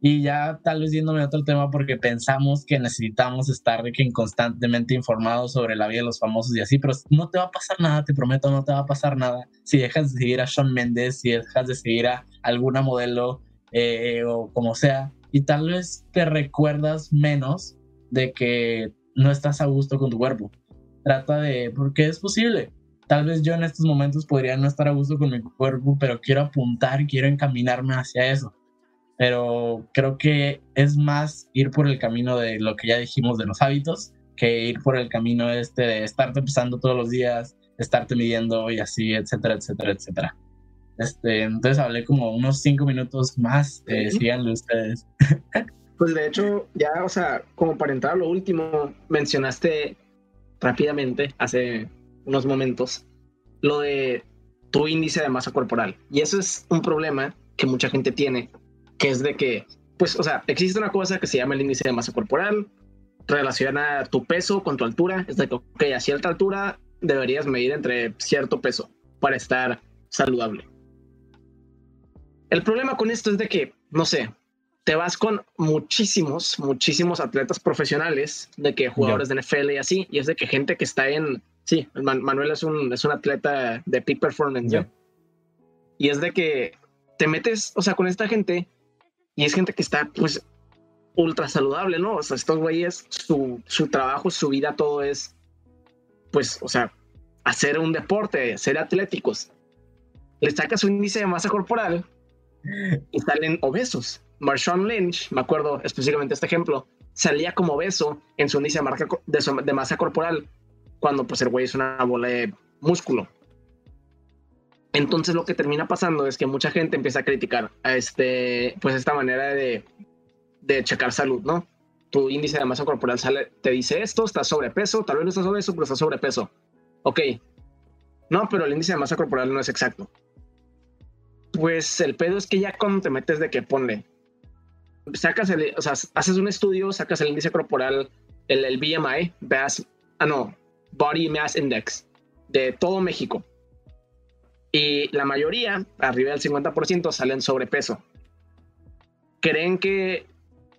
y ya tal vez yéndome a otro tema porque pensamos que necesitamos estar constantemente informados sobre la vida de los famosos y así, pero no te va a pasar nada, te prometo, no te va a pasar nada si dejas de seguir a Sean Mendes, si dejas de seguir a alguna modelo eh, o como sea, y tal vez te recuerdas menos de que no estás a gusto con tu cuerpo. Trata de, porque es posible. Tal vez yo en estos momentos podría no estar a gusto con mi cuerpo, pero quiero apuntar, quiero encaminarme hacia eso pero creo que es más ir por el camino de lo que ya dijimos de los hábitos que ir por el camino este de estarte empezando todos los días, estarte midiendo y así, etcétera, etcétera, etcétera. Este, entonces hablé como unos cinco minutos más, eh, síganlo ustedes. Pues de hecho, ya, o sea, como para entrar a lo último, mencionaste rápidamente hace unos momentos lo de tu índice de masa corporal. Y eso es un problema que mucha gente tiene que es de que, pues, o sea, existe una cosa que se llama el índice de masa corporal, relaciona tu peso con tu altura, es de que, ok, a cierta altura deberías medir entre cierto peso para estar saludable. El problema con esto es de que, no sé, te vas con muchísimos, muchísimos atletas profesionales, de que jugadores de NFL y así, y es de que gente que está en, sí, Manuel es un, es un atleta de peak performance, y es de que te metes, o sea, con esta gente y es gente que está, pues, ultra saludable, ¿no? O sea, estos güeyes, su, su trabajo, su vida, todo es, pues, o sea, hacer un deporte, ser atléticos. Les saca su índice de masa corporal y salen obesos. Marshawn Lynch, me acuerdo específicamente este ejemplo, salía como obeso en su índice de, de masa corporal cuando pues el güey es una bola de músculo. Entonces lo que termina pasando es que mucha gente empieza a criticar a este, pues esta manera de, de checar salud, ¿no? Tu índice de masa corporal sale, te dice esto, estás sobrepeso, tal vez no estás sobrepeso, pero estás sobrepeso. Ok. No, pero el índice de masa corporal no es exacto. Pues el pedo es que ya cuando te metes de que ponle, sacas el, o sea, haces un estudio, sacas el índice corporal, el, el BMI, ah no, Body Mass Index, de todo México y la mayoría, arriba del 50%, salen sobrepeso. ¿Creen que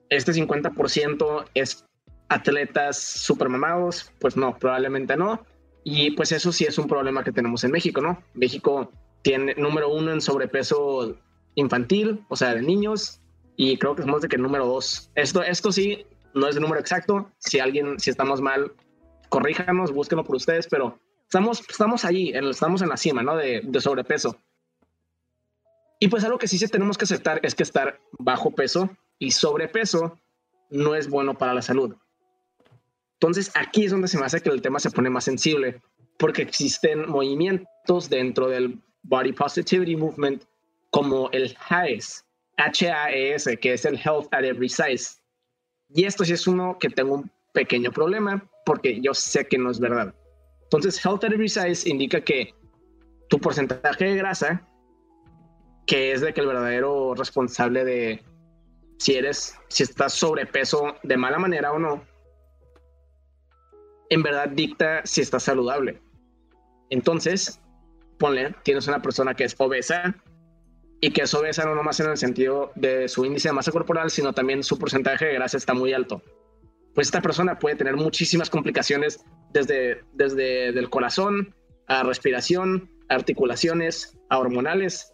este 50% es atletas super mamados? Pues no, probablemente no. Y pues eso sí es un problema que tenemos en México, ¿no? México tiene número uno en sobrepeso infantil, o sea, de niños, y creo que somos de que número dos. Esto, esto sí no es el número exacto. Si alguien, si estamos mal, corríjanos, búsquenlo por ustedes, pero estamos, estamos allí, estamos en la cima, ¿no? De, de sobrepeso. Y pues algo que sí tenemos que aceptar es que estar bajo peso y sobrepeso no es bueno para la salud. Entonces aquí es donde se me hace que el tema se pone más sensible, porque existen movimientos dentro del Body Positivity Movement como el HAES, H-A-E-S, que es el Health at Every Size. Y esto sí es uno que tengo un pequeño problema, porque yo sé que no es verdad. Entonces, Health at Every Size indica que tu porcentaje de grasa, que es de que el verdadero responsable de si eres, si estás sobrepeso de mala manera o no, en verdad dicta si estás saludable. Entonces, ponle, tienes una persona que es obesa y que es obesa no nomás en el sentido de su índice de masa corporal, sino también su porcentaje de grasa está muy alto. Pues esta persona puede tener muchísimas complicaciones desde, desde el corazón a respiración, articulaciones, a hormonales.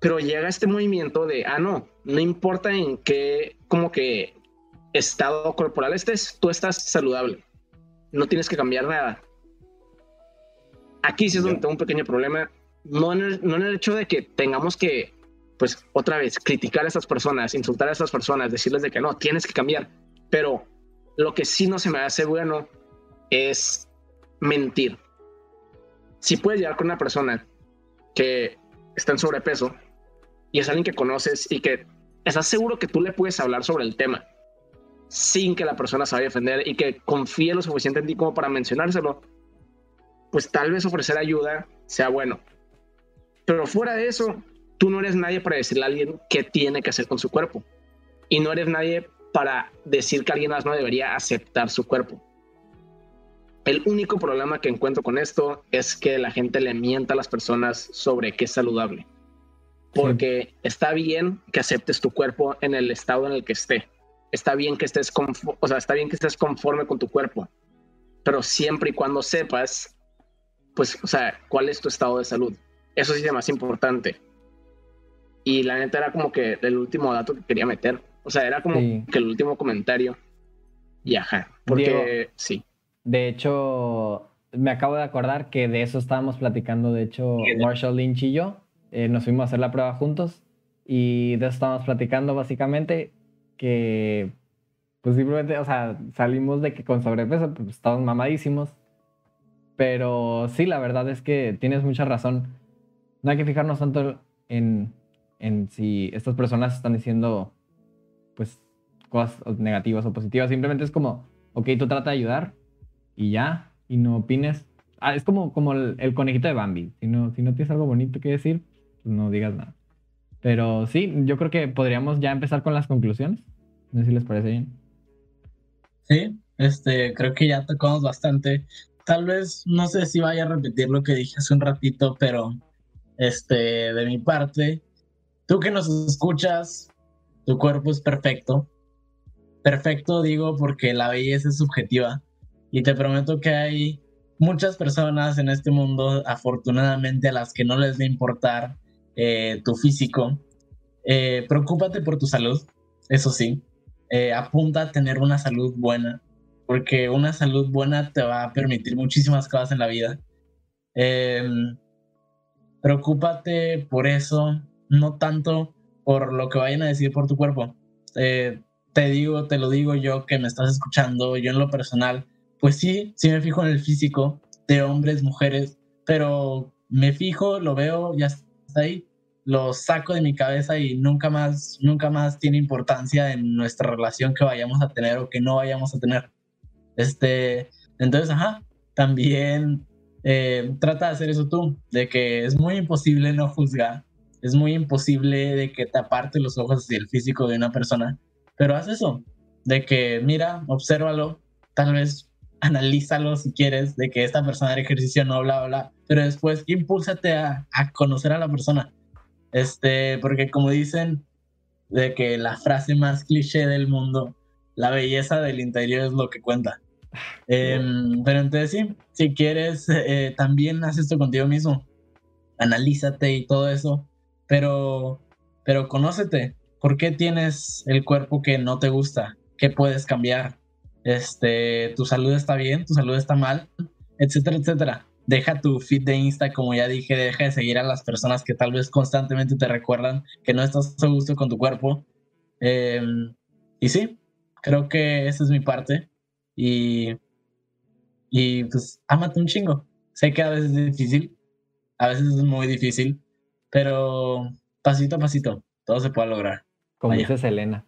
Pero llega este movimiento de, ah, no, no importa en qué, como que estado corporal estés, tú estás saludable. No tienes que cambiar nada. Aquí sí es donde tengo un pequeño problema. No en, el, no en el hecho de que tengamos que, pues, otra vez, criticar a estas personas, insultar a estas personas, decirles de que no, tienes que cambiar. Pero lo que sí no se me hace bueno es mentir si puedes llegar con una persona que está en sobrepeso y es alguien que conoces y que estás seguro que tú le puedes hablar sobre el tema sin que la persona se vaya a defender y que confíe lo suficiente en ti como para mencionárselo, pues tal vez ofrecer ayuda sea bueno. Pero fuera de eso, tú no eres nadie para decirle a alguien qué tiene que hacer con su cuerpo. Y no eres nadie para decir que alguien más no debería aceptar su cuerpo. El único problema que encuentro con esto es que la gente le mienta a las personas sobre qué es saludable. Porque está bien que aceptes tu cuerpo en el estado en el que esté. Está bien que estés, o sea, está bien que estés conforme con tu cuerpo. Pero siempre y cuando sepas, pues, o sea, cuál es tu estado de salud. Eso sí es más importante. Y la neta era como que el último dato que quería meter. O sea, era como que el último comentario. Y ajá. Porque sí. De hecho, me acabo de acordar que de eso estábamos platicando, de hecho, Marshall Lynch y yo. Eh, nos fuimos a hacer la prueba juntos y de eso estábamos platicando básicamente que, pues simplemente, o sea, salimos de que con sobrepeso, pues estábamos mamadísimos. Pero sí, la verdad es que tienes mucha razón. No hay que fijarnos tanto en, en si estas personas están diciendo, pues, cosas negativas o positivas. Simplemente es como, ok, tú trata de ayudar, y ya, y no opines. Ah, es como, como el, conejito de Bambi. Si no, si no tienes algo bonito que decir, pues no digas nada. Pero sí, yo creo que podríamos ya empezar con las conclusiones. No sé si les parece bien. Sí, este, creo que ya tocamos bastante. Tal vez, no sé si vaya a repetir lo que dije hace un ratito, pero este, de mi parte, tú que nos escuchas, tu cuerpo es perfecto. Perfecto digo porque la belleza es subjetiva. Y te prometo que hay muchas personas en este mundo, afortunadamente, a las que no les va a importar eh, tu físico. Eh, preocúpate por tu salud, eso sí. Eh, apunta a tener una salud buena, porque una salud buena te va a permitir muchísimas cosas en la vida. Em, preocúpate por eso, no tanto por lo que vayan a decir por tu cuerpo. te digo, te lo digo yo que me estás escuchando, yo en lo personal pues sí, sí me fijo en el físico de hombres, mujeres, pero me fijo, lo veo, ya está ahí, lo saco de mi cabeza y nunca más, nunca más tiene importancia en nuestra relación que vayamos a tener o que no vayamos a tener. Este, entonces, ajá, también eh, trata de hacer eso tú, de que es muy imposible no juzgar, es muy imposible de que te aparte los ojos hacia el físico de una persona, pero haz eso, de que mira, obsérvalo, tal vez analízalo si quieres, de que esta persona de ejercicio no, bla, bla, pero después impúlsate a, a, conocer a la persona. Este, porque como dicen, de que la frase más cliché del mundo, la belleza del interior es lo que cuenta. Em, pero entonces sí, si quieres, eh, también haz esto contigo mismo. Analízate y todo eso, pero, pero conócete. ¿Por qué tienes el cuerpo que no te gusta? ¿Qué puedes cambiar? este, tu salud está bien, tu salud está mal, etcétera, etcétera. Deja tu feed de Insta, como ya dije, deja de seguir a las personas que tal vez constantemente te recuerdan que no estás a gusto con tu cuerpo. Em, y sí, creo que esa es mi parte. Y, y pues, ámate un chingo. Sé que a veces es difícil, a veces es muy difícil, pero pasito a pasito, todo se puede lograr. Como dice Selena.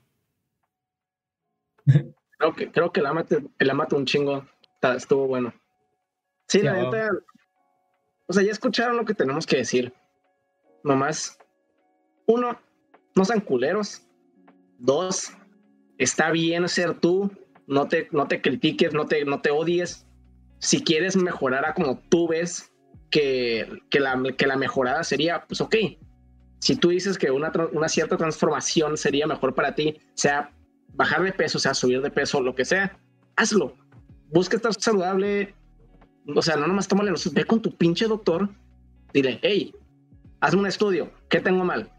Creo que, creo que el amate, el amate un chingo estuvo bueno. Sí, la neta. O sea, ya escucharon lo que tenemos que decir. Nomás, uno, no sean culeros. Dos, está bien ser tú no te, no te critiques, no te, no te odies. Si quieres mejorar a como tú ves que, que, la, que la mejorada sería, pues ok. Si tú dices que una, una cierta transformación sería mejor para ti, sea bajar de peso, sea subir de peso, lo que sea, hazlo. Busca estar saludable. O sea, no nomás tómale los, ve con tu pinche doctor, dile, hey, hazme un estudio, ¿qué tengo mal?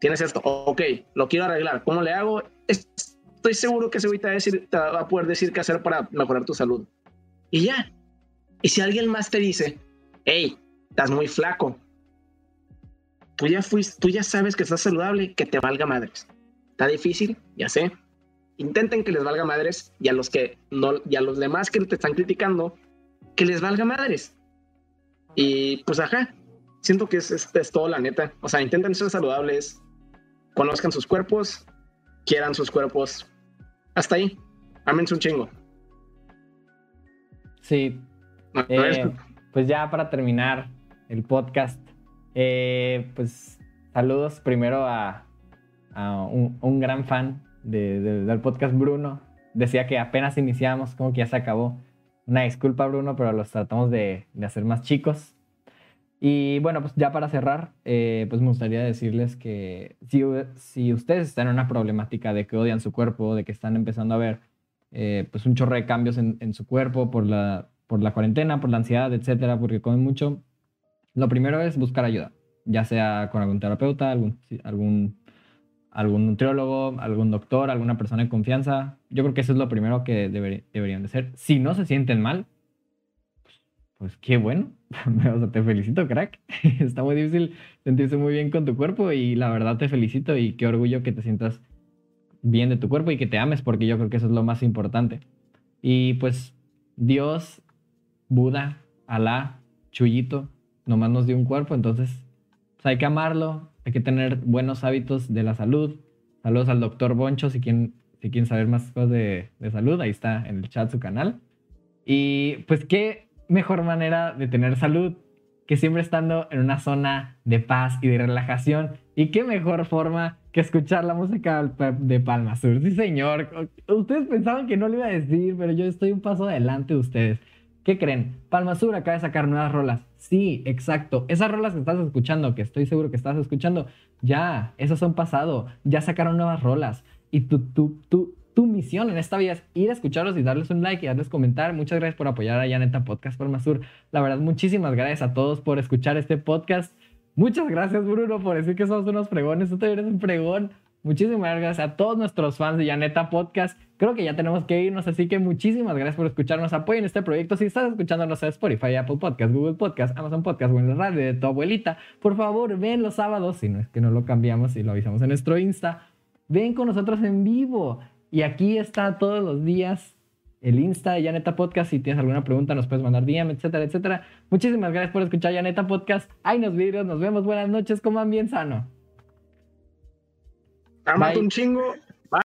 Tienes esto, ok, lo quiero arreglar, ¿cómo le hago? Estoy seguro que ese güey va, a decir, va a poder decir qué hacer para mejorar tu salud. Y ya. Y si alguien más te dice, hey, estás muy flaco, tú ya fuiste, tú ya sabes que estás saludable, que te valga madres. Está difícil, ya sé. Intenten que les valga madres y a los que no, y a los demás que te están criticando, que les valga madres. Y pues ajá, siento que es, es, todo la neta. O sea, intenten ser saludables, conozcan sus cuerpos, quieran sus cuerpos. Hasta ahí. Ámense un chingo. Sí. Eh, pues ya para terminar el podcast, eh, pues saludos primero a, un, gran fan del podcast, Bruno. Decía que apenas iniciamos, como que ya se acabó. Una disculpa, Bruno, pero los tratamos de, hacer más chicos. Y bueno, pues ya para cerrar, eh, pues me gustaría decirles que si, ustedes están en una problemática de que odian su cuerpo, de que están empezando a ver eh, pues un chorro de cambios en, su cuerpo por la, por la cuarentena, por la ansiedad, etcétera, porque comen mucho, lo primero es buscar ayuda, ya sea con algún terapeuta, algún, algún, algún nutriólogo, algún doctor, alguna persona de confianza. Yo creo que eso es lo primero que deberían de ser. Si no se sienten mal, pues qué bueno. [LAUGHS] te felicito, crack. [LAUGHS] Está muy difícil sentirse muy bien con tu cuerpo y la verdad te felicito y qué orgullo que te sientas bien de tu cuerpo y que te ames porque yo creo que eso es lo más importante. Y pues Dios, Buda, Alá, Chuyito, nomás nos dio un cuerpo, entonces pues, hay que amarlo, hay que tener buenos hábitos de la salud. Saludos al doctor Boncho si quieren, si quieren saber más cosas de, de salud, ahí está en el chat su canal. Y pues qué mejor manera de tener salud que siempre estando en una zona de paz y de relajación. Y qué mejor forma que escuchar la música de Palma Sur. Sí, señor. Ustedes pensaban que no lo iba a decir, pero yo estoy un paso adelante de ustedes. ¿Qué creen? Palma Sur acaba de sacar nuevas rolas. Sí, exacto. Esas rolas que estás escuchando, que estoy seguro que estás escuchando, ya, esas son pasado. Ya sacaron nuevas rolas. Y tu, tu, tu, tu misión en esta vida es ir a escucharlos y darles un like y darles comentar. Muchas gracias por apoyar a Janeta Podcast Palma Sur. La verdad, muchísimas gracias a todos por escuchar este podcast. Muchas gracias, Bruno, por decir que somos unos fregones. Tú también eres un fregón. Muchísimas gracias a todos nuestros fans de Yaneta Podcast. Creo que ya tenemos que irnos, así que muchísimas gracias por escucharnos. Apoyen este proyecto. Si estás escuchándonos en Spotify, Apple Podcast, Google Podcast, Amazon Podcast o en la radio de tu abuelita, por favor, ven los sábados, si no es que no lo cambiamos y lo avisamos en nuestro Insta. Ven con nosotros en vivo. Y aquí está todos los días el Insta de Yaneta Podcast. Si tienes alguna pregunta, nos puedes mandar DM, etcétera, etcétera. Muchísimas gracias por escuchar Yaneta Podcast. Hay nos vídeos, nos vemos. Buenas noches, coman bien sano. Amate un chingo